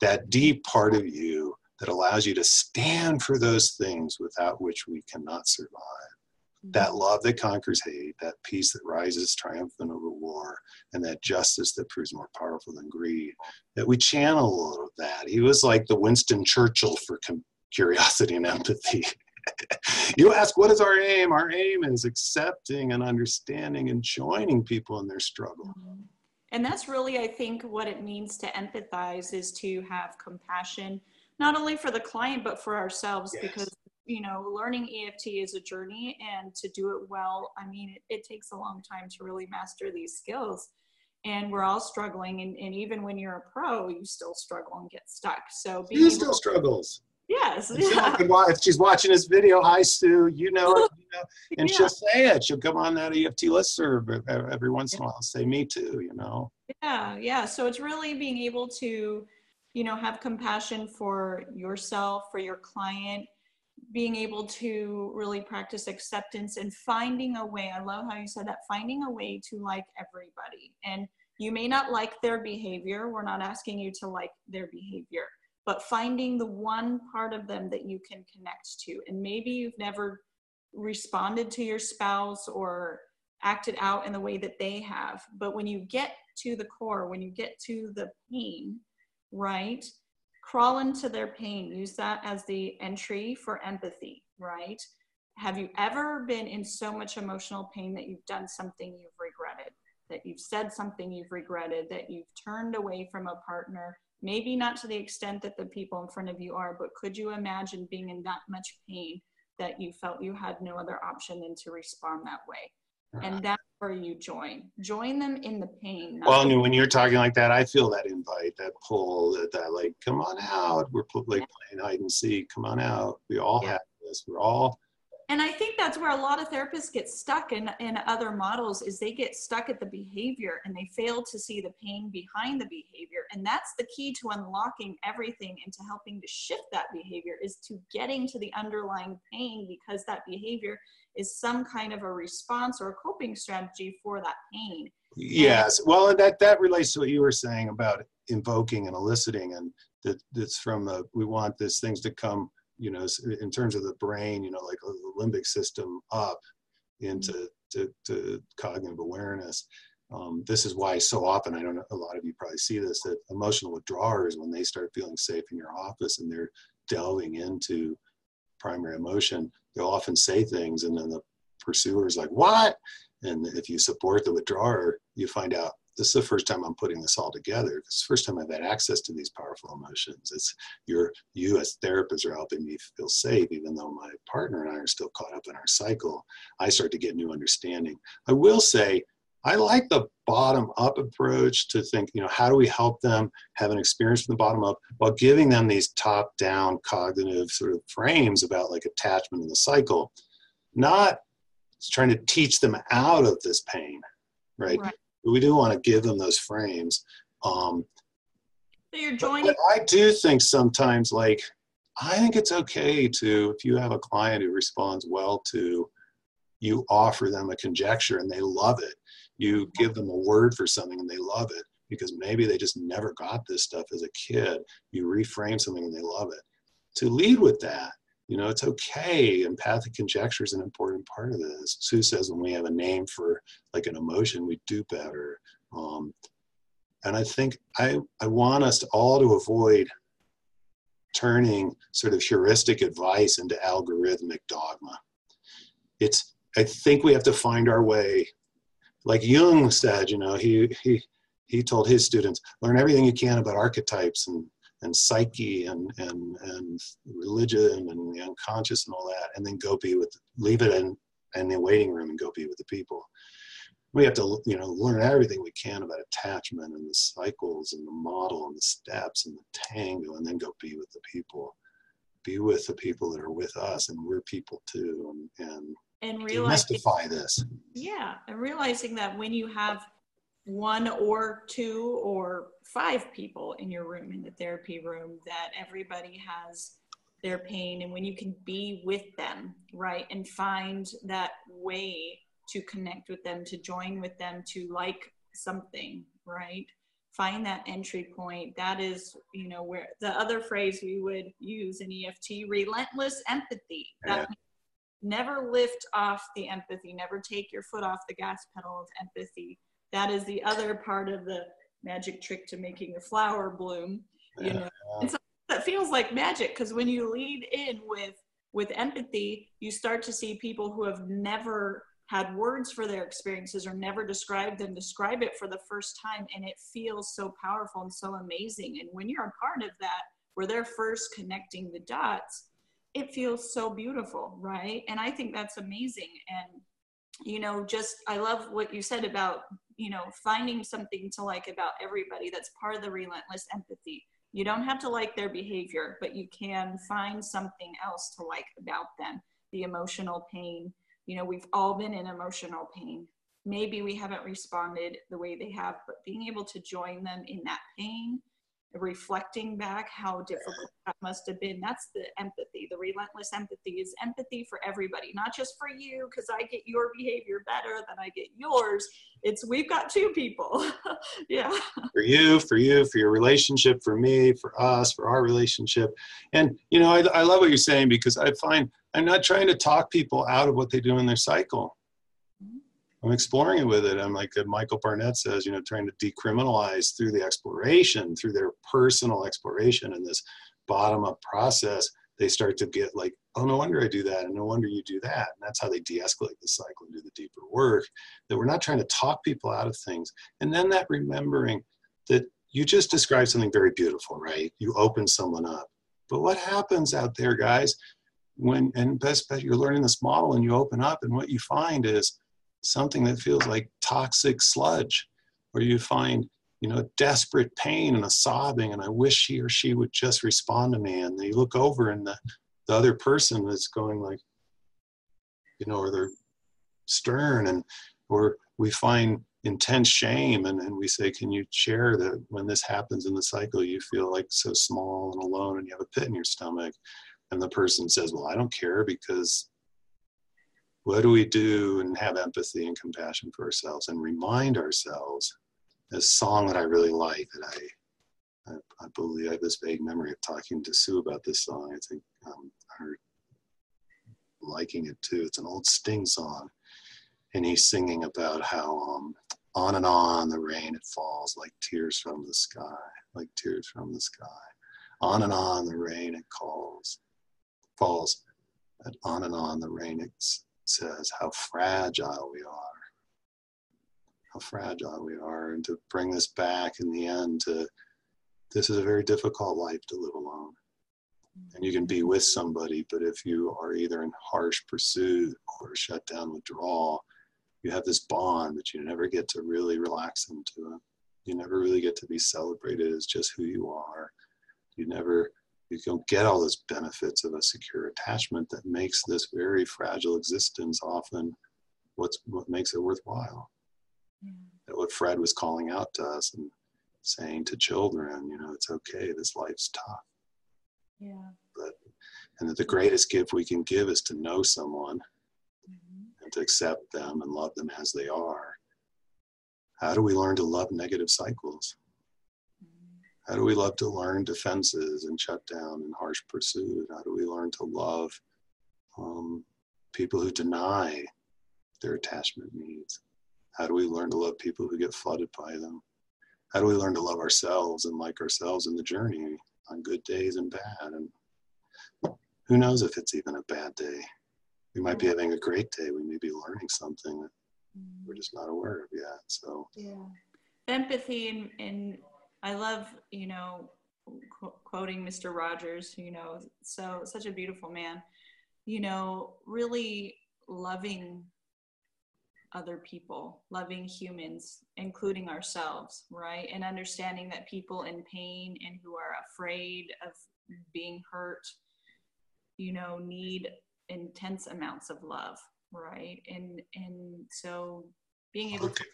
[SPEAKER 2] That deep part of you that allows you to stand for those things without which we cannot survive. That love that conquers hate, that peace that rises triumphant over war, and that justice that proves more powerful than greed. That we channel all of that. He was like the Winston Churchill for curiosity and empathy. you ask, what is our aim? Our aim is accepting and understanding and joining people in their struggle. Mm-hmm.
[SPEAKER 1] And that's really, I think, what it means to empathize is to have compassion, not only for the client, but for ourselves, yes. because, you know, learning EFT is a journey and to do it well, I mean, it, it takes a long time to really master these skills and we're all struggling and, and, even when you're a pro you still struggle and get stuck so
[SPEAKER 2] being still struggles
[SPEAKER 1] Yes. Yeah.
[SPEAKER 2] If she's watching this video, hi Sue, you know it, you know, and yeah. she'll say it. She'll come on that EFT listserv every once in a while. Say me too, you know.
[SPEAKER 1] Yeah, yeah. So it's really being able to, you know, have compassion for yourself, for your client, being able to really practice acceptance and finding a way. I love how you said that. Finding a way to like everybody, and you may not like their behavior. We're not asking you to like their behavior but finding the one part of them that you can connect to. And maybe you've never responded to your spouse or acted out in the way that they have. But when you get to the core, when you get to the pain, right? Crawl into their pain. Use that as the entry for empathy, right? Have you ever been in so much emotional pain that you've done something you've regretted, that you've said something you've regretted, that you've turned away from a partner maybe not to the extent that the people in front of you are, but could you imagine being in that much pain that you felt you had no other option than to respond that way? And uh-huh. that's where you join. Join them in the pain.
[SPEAKER 2] Well, when you're talking like that, I feel that invite, that pull, that, that like, come on out. We're like playing hide and seek. Come on out. We all yeah. have this. We're all
[SPEAKER 1] and i think that's where a lot of therapists get stuck in, in other models is they get stuck at the behavior and they fail to see the pain behind the behavior and that's the key to unlocking everything and to helping to shift that behavior is to getting to the underlying pain because that behavior is some kind of a response or a coping strategy for that pain
[SPEAKER 2] yes well and that that relates to what you were saying about invoking and eliciting and that that's from the we want these things to come you know, in terms of the brain, you know, like the limbic system up into mm-hmm. to, to cognitive awareness. Um, this is why so often I don't know a lot of you probably see this that emotional withdrawers when they start feeling safe in your office and they're delving into primary emotion, they'll often say things and then the pursuer is like, "What?" And if you support the withdrawer, you find out this is the first time I'm putting this all together. It's the first time I've had access to these powerful emotions. It's your you as therapists are helping me feel safe, even though my partner and I are still caught up in our cycle. I start to get new understanding. I will say I like the bottom up approach to think, you know, how do we help them have an experience from the bottom up while giving them these top down cognitive sort of frames about like attachment in the cycle, not trying to teach them out of this pain, right? right. We do want to give them those frames. Um,
[SPEAKER 1] so you're joining.
[SPEAKER 2] But, but I do think sometimes, like, I think it's okay to, if you have a client who responds well to, you offer them a conjecture and they love it you give them a word for something and they love it because maybe they just never got this stuff as a kid. You reframe something and they love it. To lead with that, you know, it's okay. Empathic conjecture is an important part of this. Sue says when we have a name for like an emotion, we do better. Um, and I think I, I want us to all to avoid turning sort of heuristic advice into algorithmic dogma. It's I think we have to find our way like Jung said, you know, he he he told his students, learn everything you can about archetypes and and psyche and and and religion and the unconscious and all that, and then go be with leave it in in the waiting room and go be with the people. We have to you know learn everything we can about attachment and the cycles and the model and the steps and the tango, and then go be with the people. Be with the people that are with us, and we're people too, and, and
[SPEAKER 1] and realizing
[SPEAKER 2] demystify this.
[SPEAKER 1] Yeah, and realizing that when you have one or two or five people in your room in the therapy room, that everybody has their pain, and when you can be with them, right, and find that way to connect with them, to join with them, to like something, right? Find that entry point. That is, you know, where the other phrase we would use in EFT, relentless empathy. That never lift off the empathy, never take your foot off the gas pedal of empathy. That is the other part of the magic trick to making a flower bloom, you know. And so that feels like magic because when you lead in with with empathy, you start to see people who have never had words for their experiences or never described them describe it for the first time and it feels so powerful and so amazing and when you're a part of that where they're first connecting the dots it feels so beautiful, right? And I think that's amazing. And, you know, just I love what you said about, you know, finding something to like about everybody that's part of the relentless empathy. You don't have to like their behavior, but you can find something else to like about them. The emotional pain. You know, we've all been in emotional pain. Maybe we haven't responded the way they have, but being able to join them in that pain reflecting back how difficult that must have been. That's the empathy. The relentless empathy is empathy for everybody, not just for you, because I get your behavior better than I get yours. It's we've got two people. yeah.
[SPEAKER 2] For you, for you, for your relationship, for me, for us, for our relationship. And, you know, I, I love what you're saying because I find I'm not trying to talk people out of what they do in their cycle. I'm exploring it with it. I'm like uh, Michael Barnett says, you know, trying to decriminalize through the exploration, through their personal exploration and this bottom up process. They start to get like, oh, no wonder I do that, and no wonder you do that. And that's how they de escalate the cycle and do the deeper work. That we're not trying to talk people out of things. And then that remembering that you just described something very beautiful, right? You open someone up. But what happens out there, guys, when, and best bet you're learning this model and you open up, and what you find is, something that feels like toxic sludge, where you find, you know, desperate pain and a sobbing, and I wish he or she would just respond to me. And you look over, and the, the other person is going like, you know, or they're stern, and or we find intense shame, and, and we say, can you share that when this happens in the cycle, you feel like so small and alone, and you have a pit in your stomach. And the person says, well, I don't care because what do we do and have empathy and compassion for ourselves and remind ourselves this song that i really like that i i, I believe i have this vague memory of talking to sue about this song. I think um, her liking it too. It's an old sting song. And he's singing about how um, on and on the rain it falls like tears from the sky like tears from the sky. On and on the rain it calls falls. And on and on the rain it's says how fragile we are. how fragile we are, and to bring this back in the end to this is a very difficult life to live alone. And you can be with somebody, but if you are either in harsh pursuit or shut down withdrawal, you have this bond that you never get to really relax into. You never really get to be celebrated as just who you are. You never you don't get all those benefits of a secure attachment that makes this very fragile existence often what's what makes it worthwhile. Yeah. What Fred was calling out to us and saying to children, you know, it's okay, this life's tough.
[SPEAKER 1] Yeah.
[SPEAKER 2] But and that the greatest gift we can give is to know someone mm-hmm. and to accept them and love them as they are. How do we learn to love negative cycles? How do we love to learn defenses and shut down and harsh pursuit? How do we learn to love um, people who deny their attachment needs? How do we learn to love people who get flooded by them? How do we learn to love ourselves and like ourselves in the journey on good days and bad? And who knows if it's even a bad day? We might be having a great day. We may be learning something that we're just not aware of yet. So,
[SPEAKER 1] yeah, empathy and, and I love, you know, qu- quoting Mr. Rogers, you know, so such a beautiful man, you know, really loving other people, loving humans, including ourselves, right? And understanding that people in pain and who are afraid of being hurt, you know, need intense amounts of love, right? And and so being able
[SPEAKER 2] to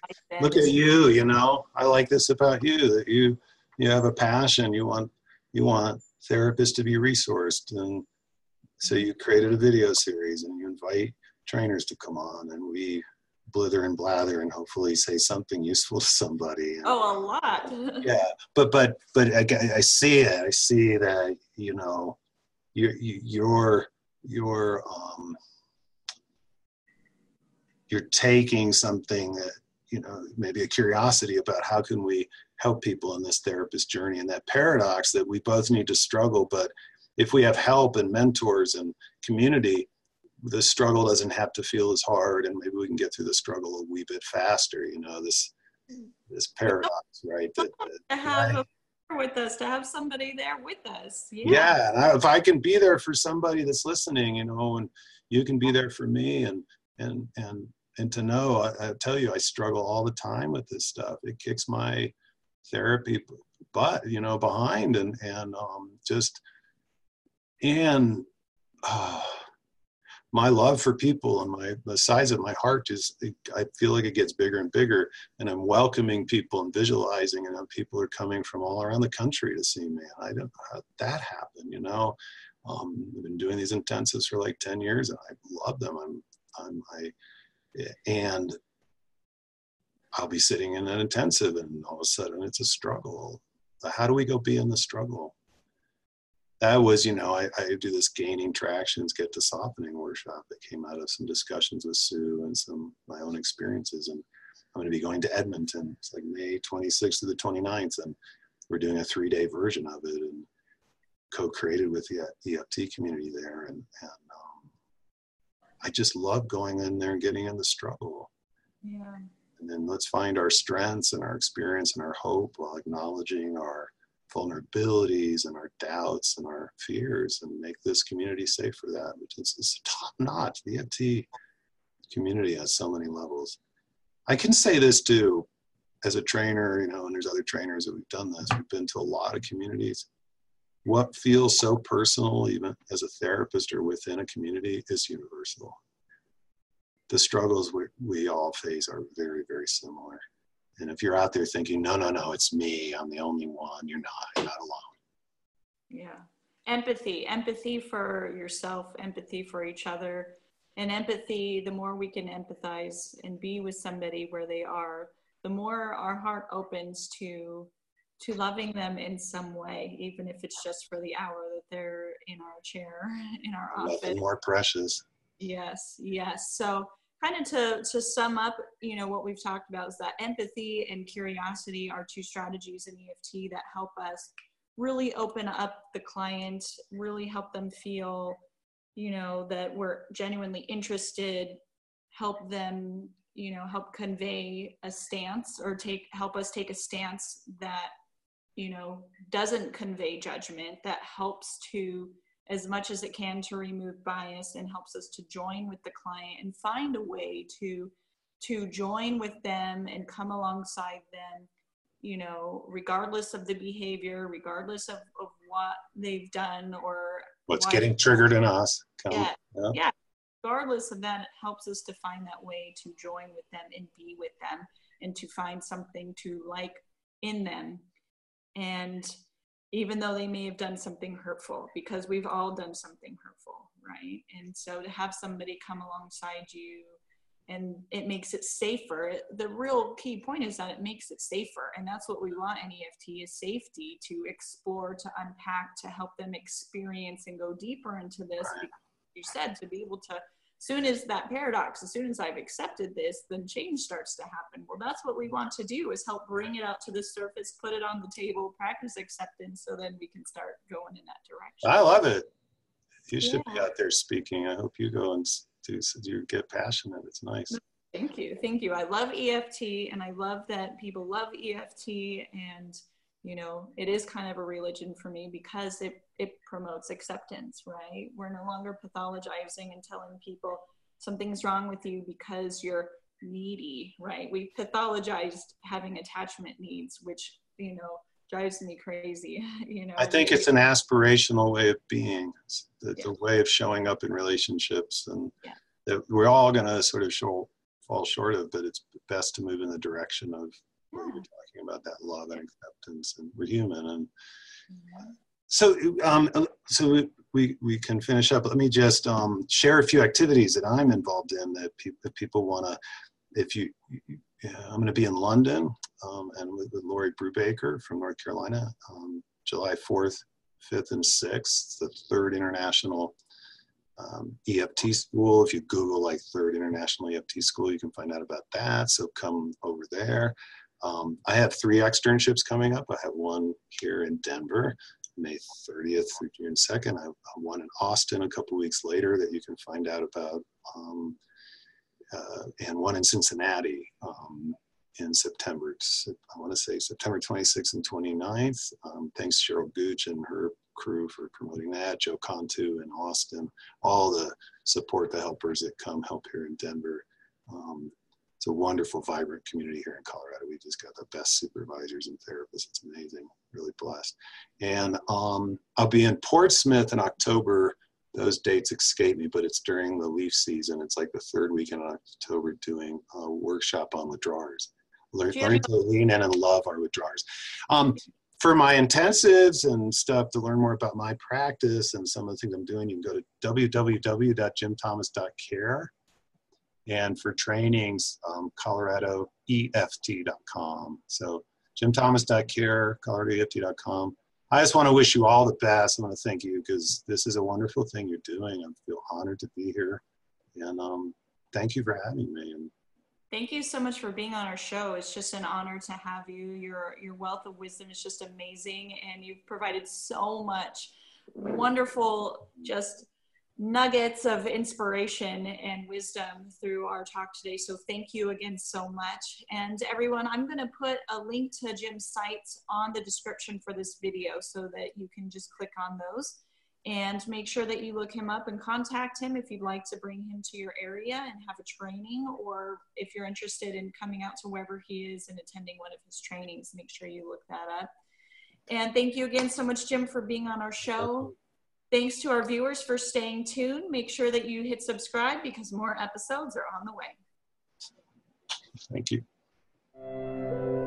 [SPEAKER 2] look at you you know? I like this about you that you you have a passion you want you want therapists to be resourced and so you created a video series and you invite trainers to come on and we blither and blather and hopefully say something useful to somebody
[SPEAKER 1] oh a lot.
[SPEAKER 2] Yeah but but but I, I see it. I see that you know your your your um you're taking something that you know maybe a curiosity about how can we help people in this therapist journey and that paradox that we both need to struggle but if we have help and mentors and community the struggle doesn't have to feel as hard and maybe we can get through the struggle a wee bit faster you know this this paradox right that, that
[SPEAKER 1] to have right? with us to have somebody there with us
[SPEAKER 2] yeah, yeah if i can be there for somebody that's listening you know and you can be there for me and and and and to know I, I, tell you i struggle all the time with this stuff. It kicks my therapy butt you know behind and and um, just and uh, my love for people and my the size of my heart is i feel like it gets bigger and bigger and i'm welcoming people and visualizing and people are coming from all around the country to see me i don't know how that happened you know? Um, i've been doing these intensives for like 10 years and i love them. I'm i'm i and I'll be sitting in an intensive and all of a sudden it's a struggle. How do we go be in the struggle? That was, you know, I, I do this gaining tractions, get to softening workshop that came out of some discussions with Sue and some my own experiences. And I'm going to be going to Edmonton. It's like May 26th to the 29th. And we're doing a three day version of it and co-created with the EFT community there. And, and I just love going in there and getting in the struggle.
[SPEAKER 1] Yeah.
[SPEAKER 2] And then let's find our strengths and our experience and our hope while acknowledging our vulnerabilities and our doubts and our fears and make this community safe for that, which is, is top notch. The EFT community has so many levels. I can say this too, as a trainer, you know, and there's other trainers that we've done this. We've been to a lot of communities what feels so personal, even as a therapist or within a community, is universal. The struggles we, we all face are very, very similar. And if you're out there thinking, no, no, no, it's me, I'm the only one, you're not, you're not alone.
[SPEAKER 1] Yeah. Empathy, empathy for yourself, empathy for each other. And empathy, the more we can empathize and be with somebody where they are, the more our heart opens to to loving them in some way, even if it's just for the hour that they're in our chair in our office.
[SPEAKER 2] Nothing more precious.
[SPEAKER 1] Yes, yes. So kind of to to sum up, you know, what we've talked about is that empathy and curiosity are two strategies in EFT that help us really open up the client, really help them feel, you know, that we're genuinely interested, help them you know help convey a stance or take help us take a stance that you know doesn't convey judgment that helps to as much as it can to remove bias and helps us to join with the client and find a way to to join with them and come alongside them you know regardless of the behavior regardless of, of what they've done or
[SPEAKER 2] what's getting triggered in us
[SPEAKER 1] yeah, yeah. yeah. Regardless of that it helps us to find that way to join with them and be with them and to find something to like in them and even though they may have done something hurtful because we've all done something hurtful right? And so to have somebody come alongside you and it makes it safer the real key point is that it makes it safer. And that's what we want in eft is safety to explore to unpack to help them experience and go deeper into this you said to be able to soon as that paradox, as soon as I've accepted this, then change starts to happen. Well, that's what we want to do is help bring it out to the surface, put it on the table, practice acceptance, so then we can start going in that direction.
[SPEAKER 2] I love it. You should yeah. be out there speaking. I hope you go and do so you get passionate. It's nice.
[SPEAKER 1] Thank you. Thank you. I love EFT and I love that people love EFT and you know it is kind of a religion for me because it it promotes acceptance right we're no longer pathologizing and telling people something's wrong with you because you're needy right we pathologized having attachment needs which you know drives me crazy you know
[SPEAKER 2] i think it's an aspirational way of being the, yeah. the way of showing up in relationships and yeah. that we're all going to sort of show, fall short of but it's best to move in the direction of yeah. you're talking about that love and acceptance, and we're human. And mm-hmm. So, um, so we we can finish up. Let me just um, share a few activities that I'm involved in that, pe- that people want to. If you, yeah, I'm going to be in London um, and with, with Lorrie Brubacher from North Carolina, um, July 4th, 5th, and 6th, the third international um, EFT school. If you Google like third international EFT school, you can find out about that. So come over there. Um, I have three externships coming up. I have one here in Denver, May 30th through June 2nd. I have one in Austin a couple weeks later that you can find out about, um, uh, and one in Cincinnati um, in September. I want to say September 26th and 29th. Um, thanks Cheryl Gooch and her crew for promoting that. Joe Contu in Austin, all the support the helpers that come help here in Denver. Um, it's a wonderful, vibrant community here in Colorado. We've just got the best supervisors and therapists. It's amazing. Really blessed. And um, I'll be in Portsmouth in October. Those dates escape me, but it's during the leaf season. It's like the third weekend in October doing a workshop on withdrawers. Learn, learning to lean in and love our withdrawers. Um, for my intensives and stuff to learn more about my practice and some of the things I'm doing, you can go to www.jimthomas.care and for trainings, um, coloradoeft.com. So jimthomas.care, coloradoeft.com. I just want to wish you all the best. I want to thank you because this is a wonderful thing you're doing. I feel honored to be here. And um, thank you for having me. And
[SPEAKER 1] Thank you so much for being on our show. It's just an honor to have you. Your your wealth of wisdom is just amazing, and you've provided so much wonderful, just nuggets of inspiration and wisdom through our talk today. So thank you again so much. And everyone, I'm going to put a link to Jim's sites on the description for this video so that you can just click on those and make sure that you look him up and contact him if you'd like to bring him to your area and have a training or if you're interested in coming out to wherever he is and attending one of his trainings, make sure you look that up. And thank you again so much, Jim, for being on our show. Thanks to our viewers for staying tuned. Make sure that you hit subscribe because more episodes are on the way.
[SPEAKER 2] Thank you.